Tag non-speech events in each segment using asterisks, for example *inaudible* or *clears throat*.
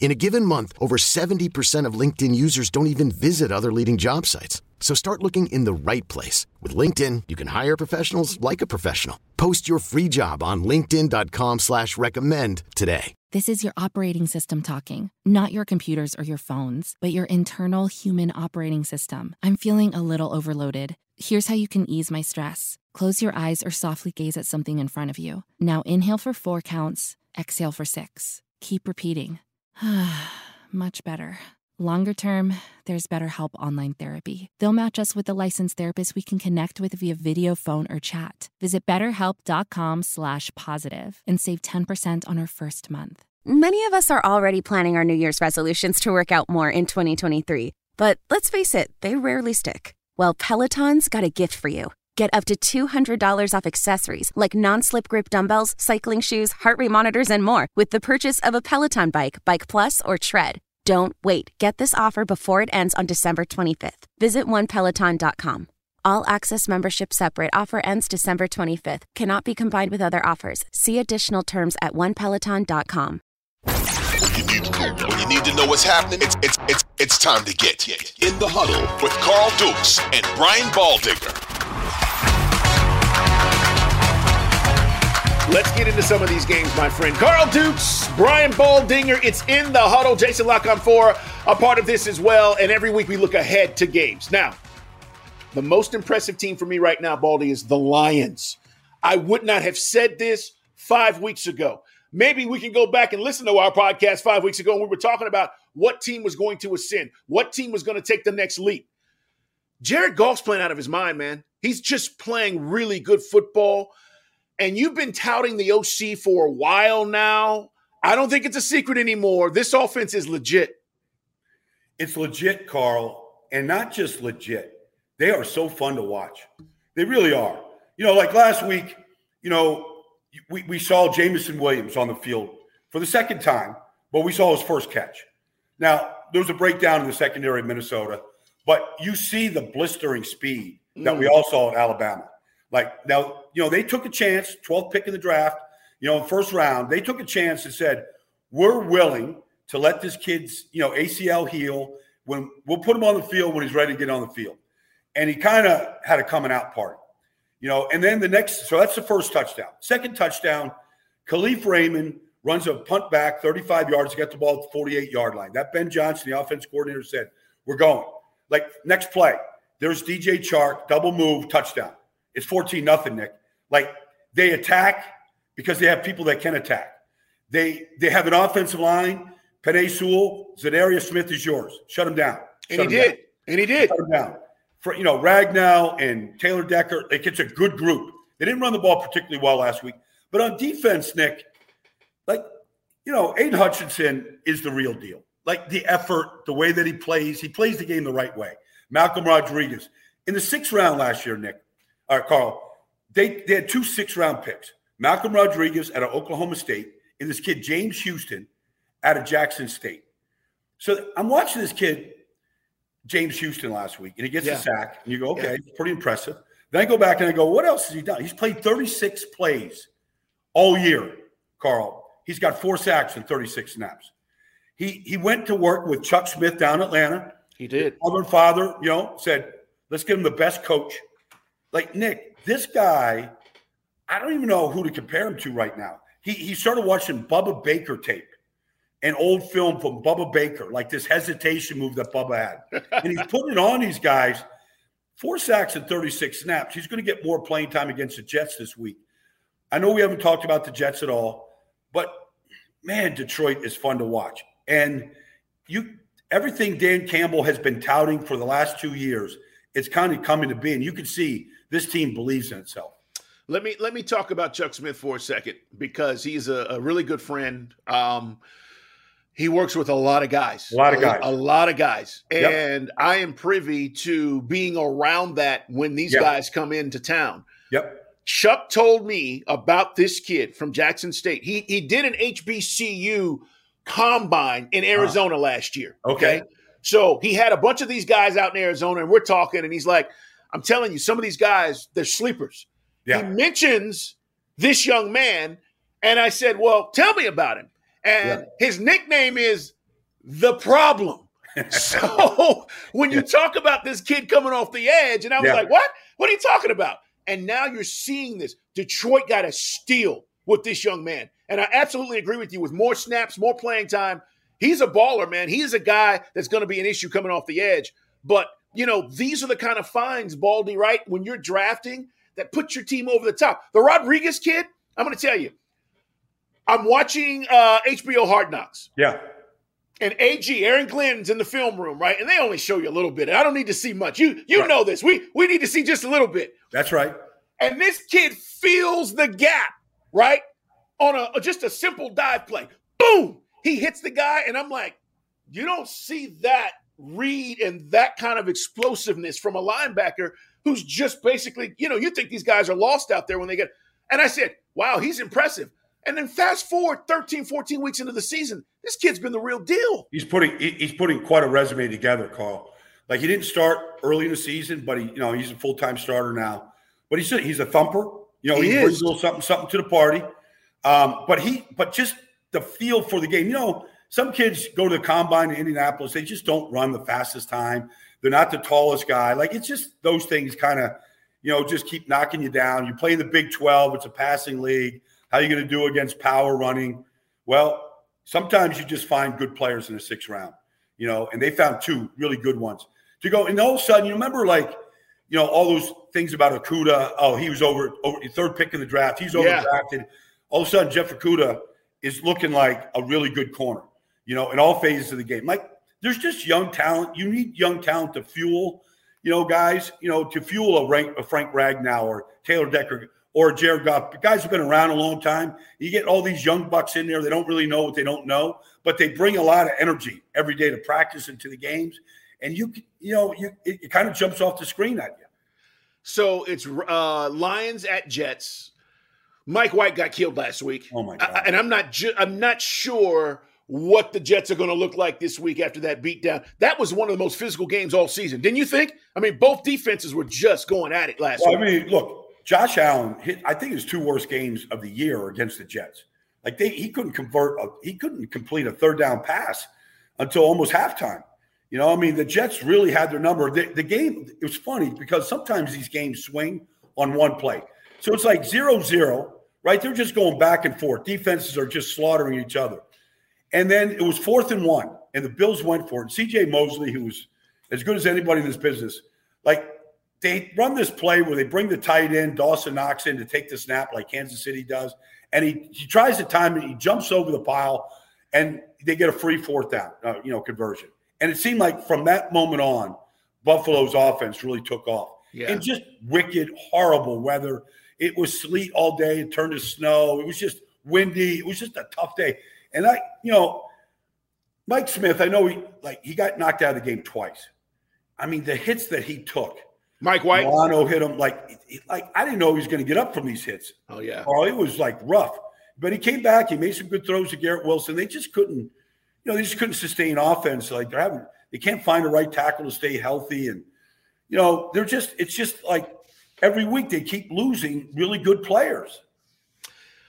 In a given month, over 70% of LinkedIn users don't even visit other leading job sites. So start looking in the right place. With LinkedIn, you can hire professionals like a professional. Post your free job on linkedin.com slash recommend today. This is your operating system talking, not your computers or your phones, but your internal human operating system. I'm feeling a little overloaded. Here's how you can ease my stress. Close your eyes or softly gaze at something in front of you. Now inhale for four counts, exhale for six. Keep repeating. *sighs* Much better. Longer term, there's BetterHelp Online Therapy. They'll match us with a licensed therapist we can connect with via video, phone, or chat. Visit betterhelp.com slash positive and save 10% on our first month. Many of us are already planning our New Year's resolutions to work out more in 2023. But let's face it, they rarely stick. Well, Peloton's got a gift for you. Get up to $200 off accessories like non slip grip dumbbells, cycling shoes, heart rate monitors, and more with the purchase of a Peloton bike, Bike Plus, or Tread. Don't wait. Get this offer before it ends on December 25th. Visit onepeloton.com. All access membership separate offer ends December 25th. Cannot be combined with other offers. See additional terms at onepeloton.com. When you need, when you need to know what's happening, it's, it's, it's, it's time to get in the huddle with Carl Dukes and Brian Baldinger. Let's get into some of these games, my friend. Carl Dukes, Brian Baldinger. It's in the huddle. Jason Lock on four, a part of this as well. And every week we look ahead to games. Now, the most impressive team for me right now, Baldy, is the Lions. I would not have said this five weeks ago. Maybe we can go back and listen to our podcast five weeks ago. And we were talking about what team was going to ascend, what team was going to take the next leap. Jared Goff's playing out of his mind, man. He's just playing really good football and you've been touting the OC for a while now. I don't think it's a secret anymore. This offense is legit. It's legit, Carl, and not just legit. They are so fun to watch. They really are. You know, like last week, you know, we, we saw Jameson Williams on the field for the second time, but we saw his first catch. Now, there was a breakdown in the secondary of Minnesota, but you see the blistering speed that mm. we all saw at Alabama. Like now, you know, they took a chance, 12th pick in the draft, you know, first round. They took a chance and said, we're willing to let this kid's, you know, ACL heal when we'll put him on the field when he's ready to get on the field. And he kind of had a coming out party, you know, and then the next, so that's the first touchdown. Second touchdown, Kalif Raymond runs a punt back 35 yards to get the ball at the 48 yard line. That Ben Johnson, the offense coordinator, said, We're going. Like next play, there's DJ Chark, double move, touchdown. It's 14 nothing, Nick. Like they attack because they have people that can attack. They they have an offensive line. Penei Sewell, Smith is yours. Shut him down. Shut and he did. Down. And he did. Shut him down. For you know, Ragnow and Taylor Decker, like it's a good group. They didn't run the ball particularly well last week. But on defense, Nick, like, you know, Aidan Hutchinson is the real deal. Like the effort, the way that he plays, he plays the game the right way. Malcolm Rodriguez. In the sixth round last year, Nick, all right, Carl. They, they had two six round picks Malcolm Rodriguez out of Oklahoma State and this kid, James Houston, out of Jackson State. So I'm watching this kid, James Houston, last week, and he gets yeah. a sack, and you go, okay, yeah. pretty impressive. Then I go back and I go, what else has he done? He's played 36 plays all year, Carl. He's got four sacks and 36 snaps. He he went to work with Chuck Smith down Atlanta. He did. His mother and father, you know, said, let's give him the best coach like Nick, this guy, I don't even know who to compare him to right now. He he started watching Bubba Baker tape, an old film from Bubba Baker, like this hesitation move that Bubba had, *laughs* and he's putting it on these guys. Four sacks and 36 snaps. He's going to get more playing time against the Jets this week. I know we haven't talked about the Jets at all, but man, Detroit is fun to watch. And you everything Dan Campbell has been touting for the last two years, it's kind of coming to be. And you can see this team believes in itself. Let me let me talk about Chuck Smith for a second because he's a, a really good friend. Um, he works with a lot of guys, a lot of guys, a, a lot of guys, and yep. I am privy to being around that when these yep. guys come into town. Yep. Chuck told me about this kid from Jackson State. He he did an HBCU combine in Arizona uh, last year. Okay? okay. So he had a bunch of these guys out in Arizona, and we're talking, and he's like, I'm telling you, some of these guys, they're sleepers. Yeah. He mentions this young man, and I said, Well, tell me about him. And yeah. his nickname is the problem. *laughs* so when you talk about this kid coming off the edge, and I was yeah. like, What? What are you talking about? And now you're seeing this. Detroit got a steal with this young man. And I absolutely agree with you with more snaps, more playing time. He's a baller, man. He is a guy that's going to be an issue coming off the edge. But, you know, these are the kind of finds, Baldy, right? When you're drafting that puts your team over the top. The Rodriguez kid, I'm going to tell you, I'm watching uh, HBO Hard Knocks. Yeah. And AG, Aaron Glenn's in the film room, right? And they only show you a little bit. I don't need to see much. You you right. know this. We we need to see just a little bit. That's right. And this kid fills the gap, right? On a just a simple dive play. Boom! He hits the guy, and I'm like, you don't see that read and that kind of explosiveness from a linebacker who's just basically, you know, you think these guys are lost out there when they get. And I said, wow, he's impressive. And then fast forward 13, 14 weeks into the season, this kid's been the real deal. He's putting he's putting quite a resume together, Carl. Like he didn't start early in the season, but he, you know, he's a full time starter now. But he's a, he's a thumper. You know, he, he brings a little something something to the party. Um, but he, but just the feel for the game. You know, some kids go to the combine in Indianapolis, they just don't run the fastest time. They're not the tallest guy. Like it's just those things kind of, you know, just keep knocking you down. You play in the Big 12, it's a passing league. How are you going to do against power running? Well, sometimes you just find good players in the sixth round, you know, and they found two really good ones to go. And all of a sudden, you remember like, you know, all those things about Okudah. Oh, he was over, over third pick in the draft. He's overdrafted. Yeah. All of a sudden, Jeff Okudah is looking like a really good corner, you know, in all phases of the game. Like there's just young talent. You need young talent to fuel, you know, guys, you know, to fuel a, rank, a Frank Ragnow or Taylor Decker or Jared Goff. The guys have been around a long time. You get all these young bucks in there. They don't really know what they don't know, but they bring a lot of energy every day to practice and to the games. And you, you know, you it, it kind of jumps off the screen at you. So it's uh, Lions at Jets. Mike White got killed last week. Oh my god! I, and I'm not ju- I'm not sure what the Jets are going to look like this week after that beatdown. That was one of the most physical games all season, didn't you think? I mean, both defenses were just going at it last well, week. I mean, look, Josh Allen hit. I think his two worst games of the year against the Jets. Like they, he couldn't convert. A, he couldn't complete a third down pass until almost halftime. You know, I mean, the Jets really had their number. The, the game. It was funny because sometimes these games swing on one play. So it's like zero zero right? They're just going back and forth. Defenses are just slaughtering each other. And then it was fourth and one, and the Bills went for it. CJ Mosley, who was as good as anybody in this business, like they run this play where they bring the tight end, Dawson Knox in to take the snap like Kansas City does. And he, he tries to time it, he jumps over the pile, and they get a free fourth down, uh, you know, conversion. And it seemed like from that moment on, Buffalo's offense really took off. Yeah. And just wicked, horrible weather. It was sleet all day. It turned to snow. It was just windy. It was just a tough day. And I, you know, Mike Smith, I know he like he got knocked out of the game twice. I mean, the hits that he took. Mike White. Milano hit him like like I didn't know he was going to get up from these hits. Oh yeah. Oh, it was like rough. But he came back. He made some good throws to Garrett Wilson. They just couldn't, you know, they just couldn't sustain offense. Like they're having, they can't find the right tackle to stay healthy, and you know, they're just. It's just like every week they keep losing really good players.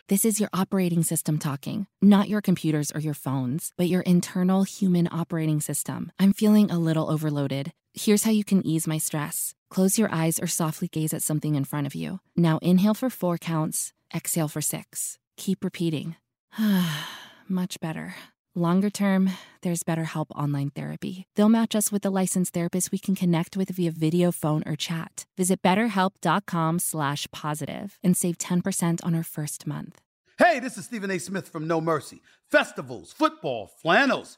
This is your operating system talking, not your computers or your phones, but your internal human operating system. I'm feeling a little overloaded. Here's how you can ease my stress. Close your eyes or softly gaze at something in front of you. Now inhale for four counts, exhale for six. Keep repeating. *sighs* Much better. Longer term, there's BetterHelp Online Therapy. They'll match us with a licensed therapist we can connect with via video, phone, or chat. Visit betterhelp.com slash positive and save 10% on our first month. Hey, this is Stephen A. Smith from No Mercy. Festivals, football, flannels.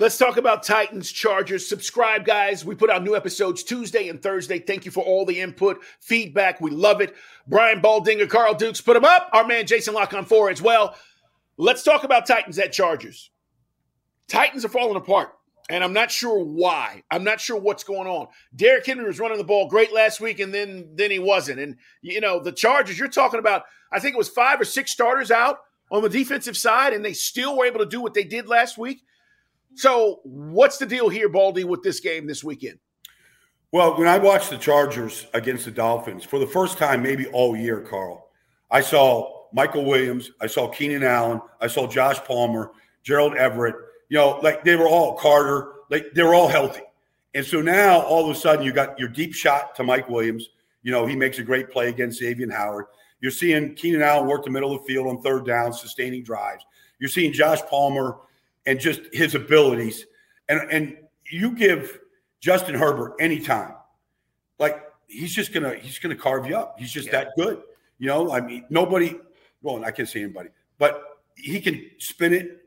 Let's talk about Titans, Chargers. Subscribe, guys. We put out new episodes Tuesday and Thursday. Thank you for all the input, feedback. We love it. Brian Baldinger, Carl Dukes, put them up. Our man Jason Lock on four as well. Let's talk about Titans at Chargers. Titans are falling apart, and I'm not sure why. I'm not sure what's going on. Derrick Henry was running the ball great last week, and then then he wasn't. And you know the Chargers. You're talking about. I think it was five or six starters out on the defensive side, and they still were able to do what they did last week. So, what's the deal here, Baldy, with this game this weekend? Well, when I watched the Chargers against the Dolphins for the first time, maybe all year, Carl, I saw Michael Williams, I saw Keenan Allen, I saw Josh Palmer, Gerald Everett. You know, like they were all Carter, like they were all healthy. And so now all of a sudden you got your deep shot to Mike Williams. You know, he makes a great play against Xavier Howard. You're seeing Keenan Allen work the middle of the field on third down, sustaining drives. You're seeing Josh Palmer and just his abilities. And and you give Justin Herbert any time, like he's just gonna he's gonna carve you up. He's just yeah. that good. You know, I mean, nobody. Well, I can't say anybody, but he can spin it,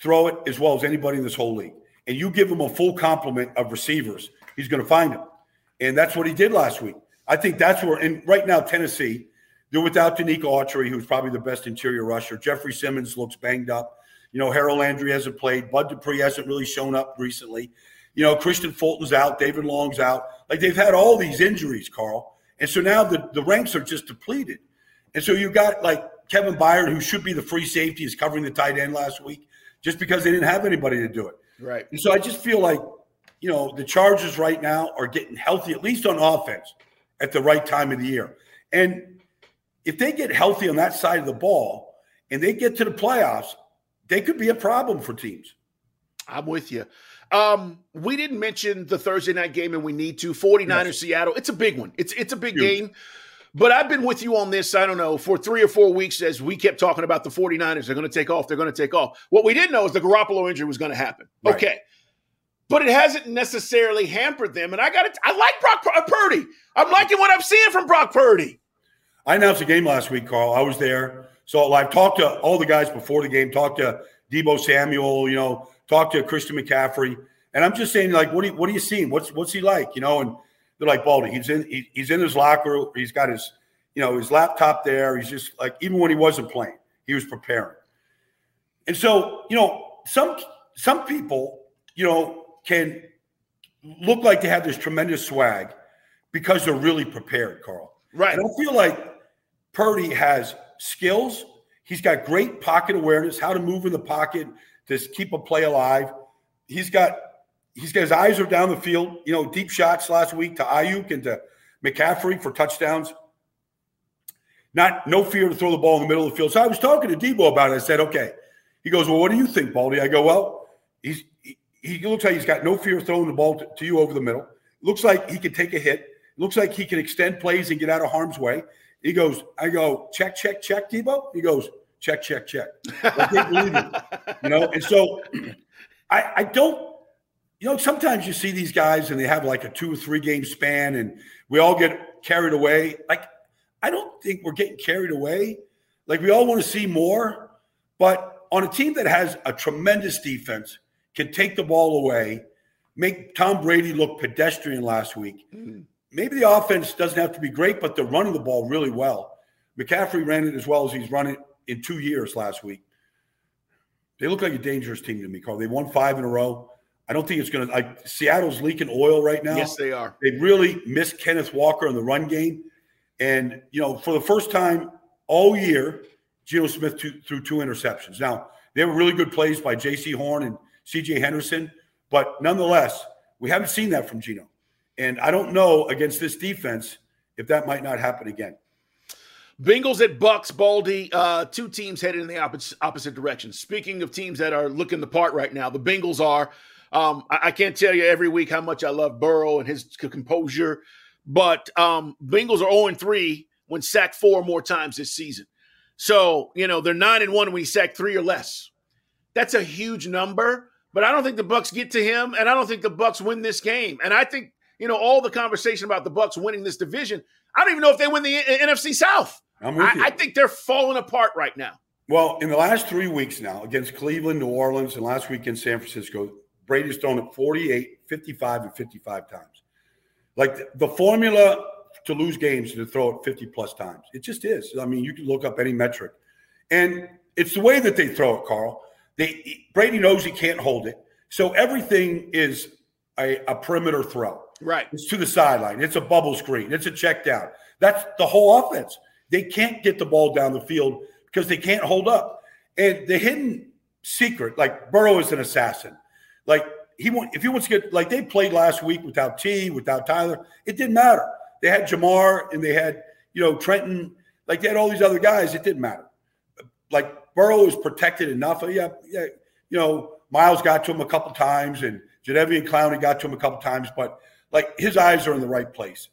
throw it as well as anybody in this whole league. And you give him a full complement of receivers, he's going to find them. And that's what he did last week. I think that's where. And right now, Tennessee, they're without Denico Autry, who's probably the best interior rusher. Jeffrey Simmons looks banged up. You know, Harold Landry hasn't played. Bud Dupree hasn't really shown up recently. You know, Kristian Fulton's out. David Long's out. Like they've had all these injuries, Carl. And so now the, the ranks are just depleted. And so you've got like Kevin Byard, who should be the free safety, is covering the tight end last week just because they didn't have anybody to do it. Right. And so I just feel like, you know, the Chargers right now are getting healthy, at least on offense, at the right time of the year. And if they get healthy on that side of the ball and they get to the playoffs, they could be a problem for teams. I'm with you. Um, we didn't mention the Thursday night game, and we need to. 49ers yes. Seattle. It's a big one. It's it's a big Huge. game. But I've been with you on this, I don't know, for three or four weeks as we kept talking about the 49ers. They're going to take off. They're going to take off. What we didn't know is the Garoppolo injury was going to happen. Right. Okay. But it hasn't necessarily hampered them. And I got it. I like Brock Purdy. I'm liking what I'm seeing from Brock Purdy. I announced a game last week, Carl. I was there. So I've talked to all the guys before the game, talked to Deebo Samuel, you know, talked to Christian McCaffrey. And I'm just saying, like, what are you, what are you seeing? What's what's he like? You know, and they're like, Baldy, he's in he, he's in his locker. He's got his, you know, his laptop there. He's just like, even when he wasn't playing, he was preparing. And so, you know, some some people, you know, can look like they have this tremendous swag because they're really prepared, Carl. Right. And I feel like Purdy has skills. He's got great pocket awareness, how to move in the pocket to keep a play alive. He's got he's got his eyes are down the field. You know, deep shots last week to Aiyuk and to McCaffrey for touchdowns. Not no fear to throw the ball in the middle of the field. So I was talking to Deebo about it. I said, okay. He goes, well, what do you think, Baldy? I go, well, he's he, he looks like he's got no fear of throwing the ball to, to you over the middle. Looks like he can take a hit. Looks like he can extend plays and get out of harm's way. He goes, I go, check, check, check, Deebo. He goes, check, check, check. I can't believe it. *laughs* You know, and so *clears throat* I, I don't, you know, sometimes you see these guys and they have like a two or three game span and we all get carried away. Like, I don't think we're getting carried away. Like, we all want to see more, but on a team that has a tremendous defense, can take the ball away, make Tom Brady look pedestrian last week. Mm maybe the offense doesn't have to be great, but they're running the ball really well. McCaffrey ran it as well as he's run it in two years last week. They look like a dangerous team to me, Carl. They won five in a row. I don't think it's going to. Like Seattle's leaking oil right now. Yes, they are. They really missed Kenneth Walker in the run game, and you know, for the first time all year, Geno Smith threw two interceptions. Now they were really good plays by Jaycee Horn and C.J. Henderson, but nonetheless, we haven't seen that from Geno. And I don't know against this defense if that might not happen again. Bengals at Bucks, Baldy. Uh, two teams headed in the opposite, opposite direction. Speaking of teams that are looking the part right now, the Bengals are. Um, I, I, can't tell you every week how much I love Burrow and his composure, but um, Bengals are 0 3 when sacked four more times this season. So, you know, they're 9 and 1 when he sacked three or less. That's a huge number, but I don't think the Bucks get to him, and I don't think the Bucks win this game. And I think, you know, all the conversation about the Bucks winning this division, I don't even know if they win the NFC South. I'm with you. I, I think they're falling apart right now. Well, in the last three weeks now, against Cleveland, New Orleans, and last week in San Francisco, Brady's thrown it 48, 55, and 55 times. Like the, the formula to lose games is to throw it 50 plus times. It just is. I mean, you can look up any metric. And it's the way that they throw it, Carl. They Brady knows he can't hold it. So everything is a, a perimeter throw. Right. It's to the sideline. It's a bubble screen. It's a check down. That's the whole offense. They can't get the ball down the field because they can't hold up. And the hidden secret, like Burrow is an assassin. Like he want if he wants to get like they played last week without T, without Tyler, it didn't matter. They had Ja'Marr and they had, you know, Trenton, like they had all these other guys, it didn't matter. Like Burrow was protected enough. Yeah, yeah, you know, Myles got to him a couple times and Jadeveon Clowney got to him a couple times, but like his eyes are in the right place.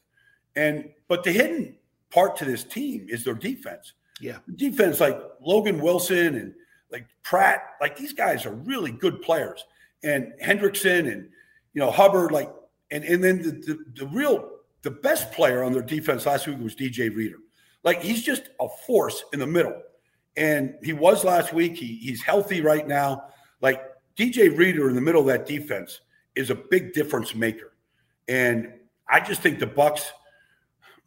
And but the hidden part to this team is their defense. Yeah. Defense like Logan Wilson and like Pratt, like these guys are really good players. And Hendrickson and you know Hubbard, like and and then the, the, the real the best player on their defense last week was DJ Reader. Like he's just a force in the middle. And he was last week. He, he's healthy right now. Like DJ Reader in the middle of that defense is a big difference maker. And I just think the Bucks,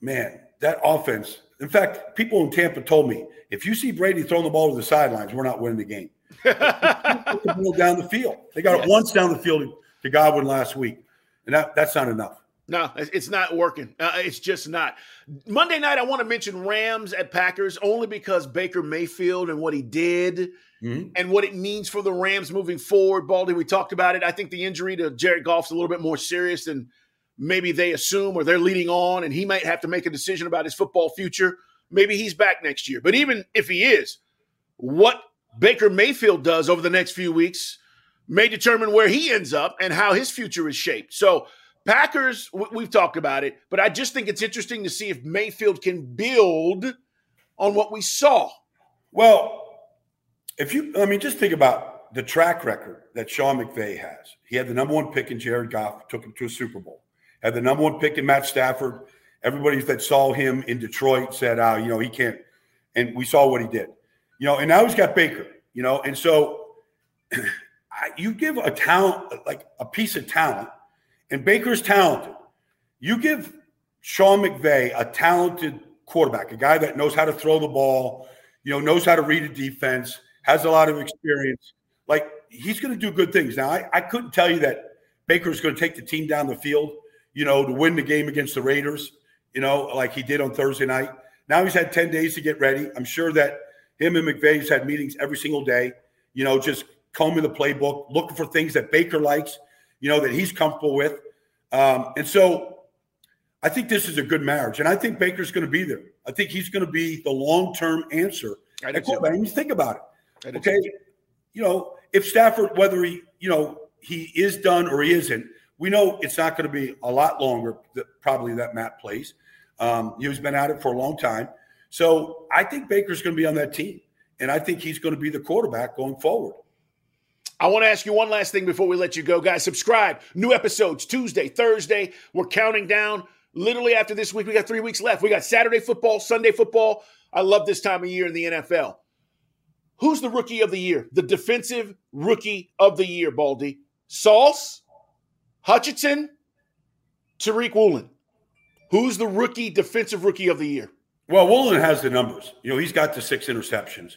man, that offense. In fact, people in Tampa told me if you see Brady throwing the ball to the sidelines, we're not winning the game. *laughs* the ball down the field. They got yes. it once down the field to Godwin last week, and that, that's not enough. No, it's not working. Uh, it's just not. Monday night, I want to mention Rams at Packers only because Baker Mayfield and what he did mm-hmm. and what it means for the Rams moving forward. Baldy, we talked about it. I think the injury to Jared Goff's a little bit more serious than maybe they assume or they're leading on, and he might have to make a decision about his football future. Maybe he's back next year. But even if he is, what Baker Mayfield does over the next few weeks may determine where he ends up and how his future is shaped. So, Packers, we've talked about it, but I just think it's interesting to see if Mayfield can build on what we saw. Well, if you, I mean, just think about the track record that Sean McVay has. He had the number one pick in Jared Goff, took him to a Super Bowl. Had the number one pick in Matt Stafford. Everybody that saw him in Detroit said, "Oh, you know, he can't." And we saw what he did. You know, and now he's got Baker. You know, and so *clears throat* you give a talent like a piece of talent and Baker's talented. You give Sean McVay a talented quarterback, a guy that knows how to throw the ball, you know, knows how to read a defense, has a lot of experience. Like he's going to do good things. Now, I, I couldn't tell you that Baker's going to take the team down the field, you know, to win the game against the Raiders, you know, like he did on Thursday night. Now he's had 10 days to get ready. I'm sure that him and McVay's had meetings every single day, you know, just combing the playbook, looking for things that Baker likes you know, that he's comfortable with. Um, and so I think this is a good marriage. And I think Baker's going to be there. I think he's going to be the long term answer. I mean, think about it. Okay. You know, if Stafford, whether he, you know, he is done or he isn't, we know it's not going to be a lot longer, that, probably that Matt plays. Um, he's been at it for a long time. So I think Baker's going to be on that team. And I think he's going to be the quarterback going forward. I want to ask you one last thing before we let you go, guys. Subscribe. New episodes Tuesday, Thursday. We're counting down. Literally after this week, we got three weeks left. We got Saturday football, Sunday football. I love this time of year in the NFL. Who's the rookie of the year? The defensive rookie of the year, Baldy. Sauce, Hutchinson, Tariq Woolen. Who's the rookie defensive rookie of the year? Well, Woolen has the numbers. You know, he's got the six interceptions.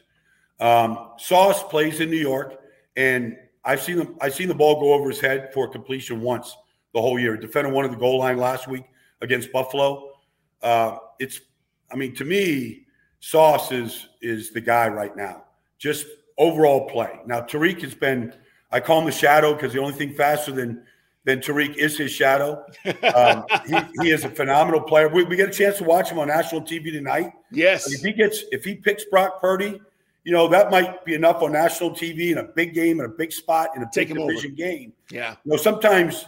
Um, Sauce plays in New York. And I've seen him, I've seen the ball go over his head for completion once the whole year. Defending one of the goal line last week against Buffalo. Uh, it's, I mean, to me, Sauce is is the guy right now. Just overall play. Now Tariq has been, I call him the shadow because the only thing faster than then Tariq is his shadow. Um, he, *laughs* he, is a phenomenal player. We, we, get a chance to watch him on national TV tonight. Yes. If he gets, if he picks Brock Purdy, you know that might be enough on national TV in a big game in a big spot in a Take big division over. game. Yeah. You know, sometimes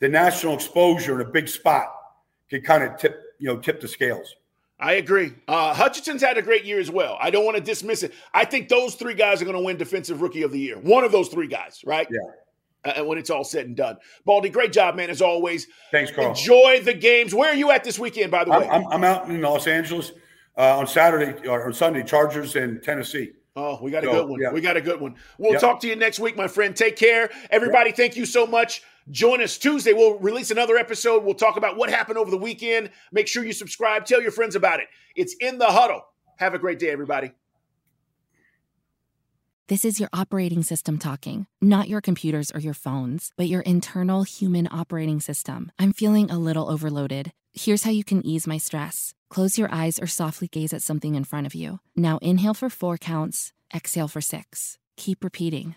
the national exposure in a big spot can kind of tip, you know, tip the scales. I agree. Uh, Hutchinson's had a great year as well. I don't want to dismiss it. I think those three guys are going to win Defensive Rookie of the Year. One of those three guys, right? Yeah. Uh, when it's all said and done. Baldy, great job, man, as always. Thanks, Carl. Enjoy the games. Where are you at this weekend, by the way? I'm, I'm out in Los Angeles uh, on Saturday or on Sunday, Chargers in Tennessee. Oh, we got a good one. Yeah. We got a good one. We'll yep. talk to you next week, my friend. Take care. Everybody, yep. thank you so much. Join us Tuesday. We'll release another episode. We'll talk about what happened over the weekend. Make sure you subscribe. Tell your friends about it. It's in the huddle. Have a great day, everybody. This is your operating system talking, not your computers or your phones, but your internal human operating system. I'm feeling a little overloaded. Here's how you can ease my stress. Close your eyes or softly gaze at something in front of you. Now inhale for four counts, exhale for six. Keep repeating.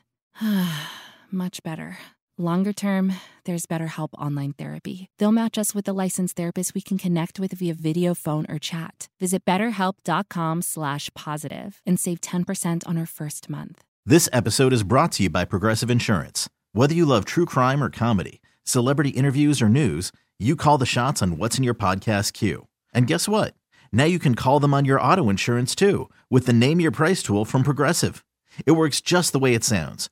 *sighs* Much better. Longer term, there's BetterHelp Online Therapy. They'll match us with a licensed therapist we can connect with via video, phone, or chat. Visit betterhelp.com slash positive and save 10% on our first month. This episode is brought to you by Progressive Insurance. Whether you love true crime or comedy, celebrity interviews or news, you call the shots on what's in your podcast queue. And guess what? Now you can call them on your auto insurance too with the Name Your Price tool from Progressive. It works just the way it sounds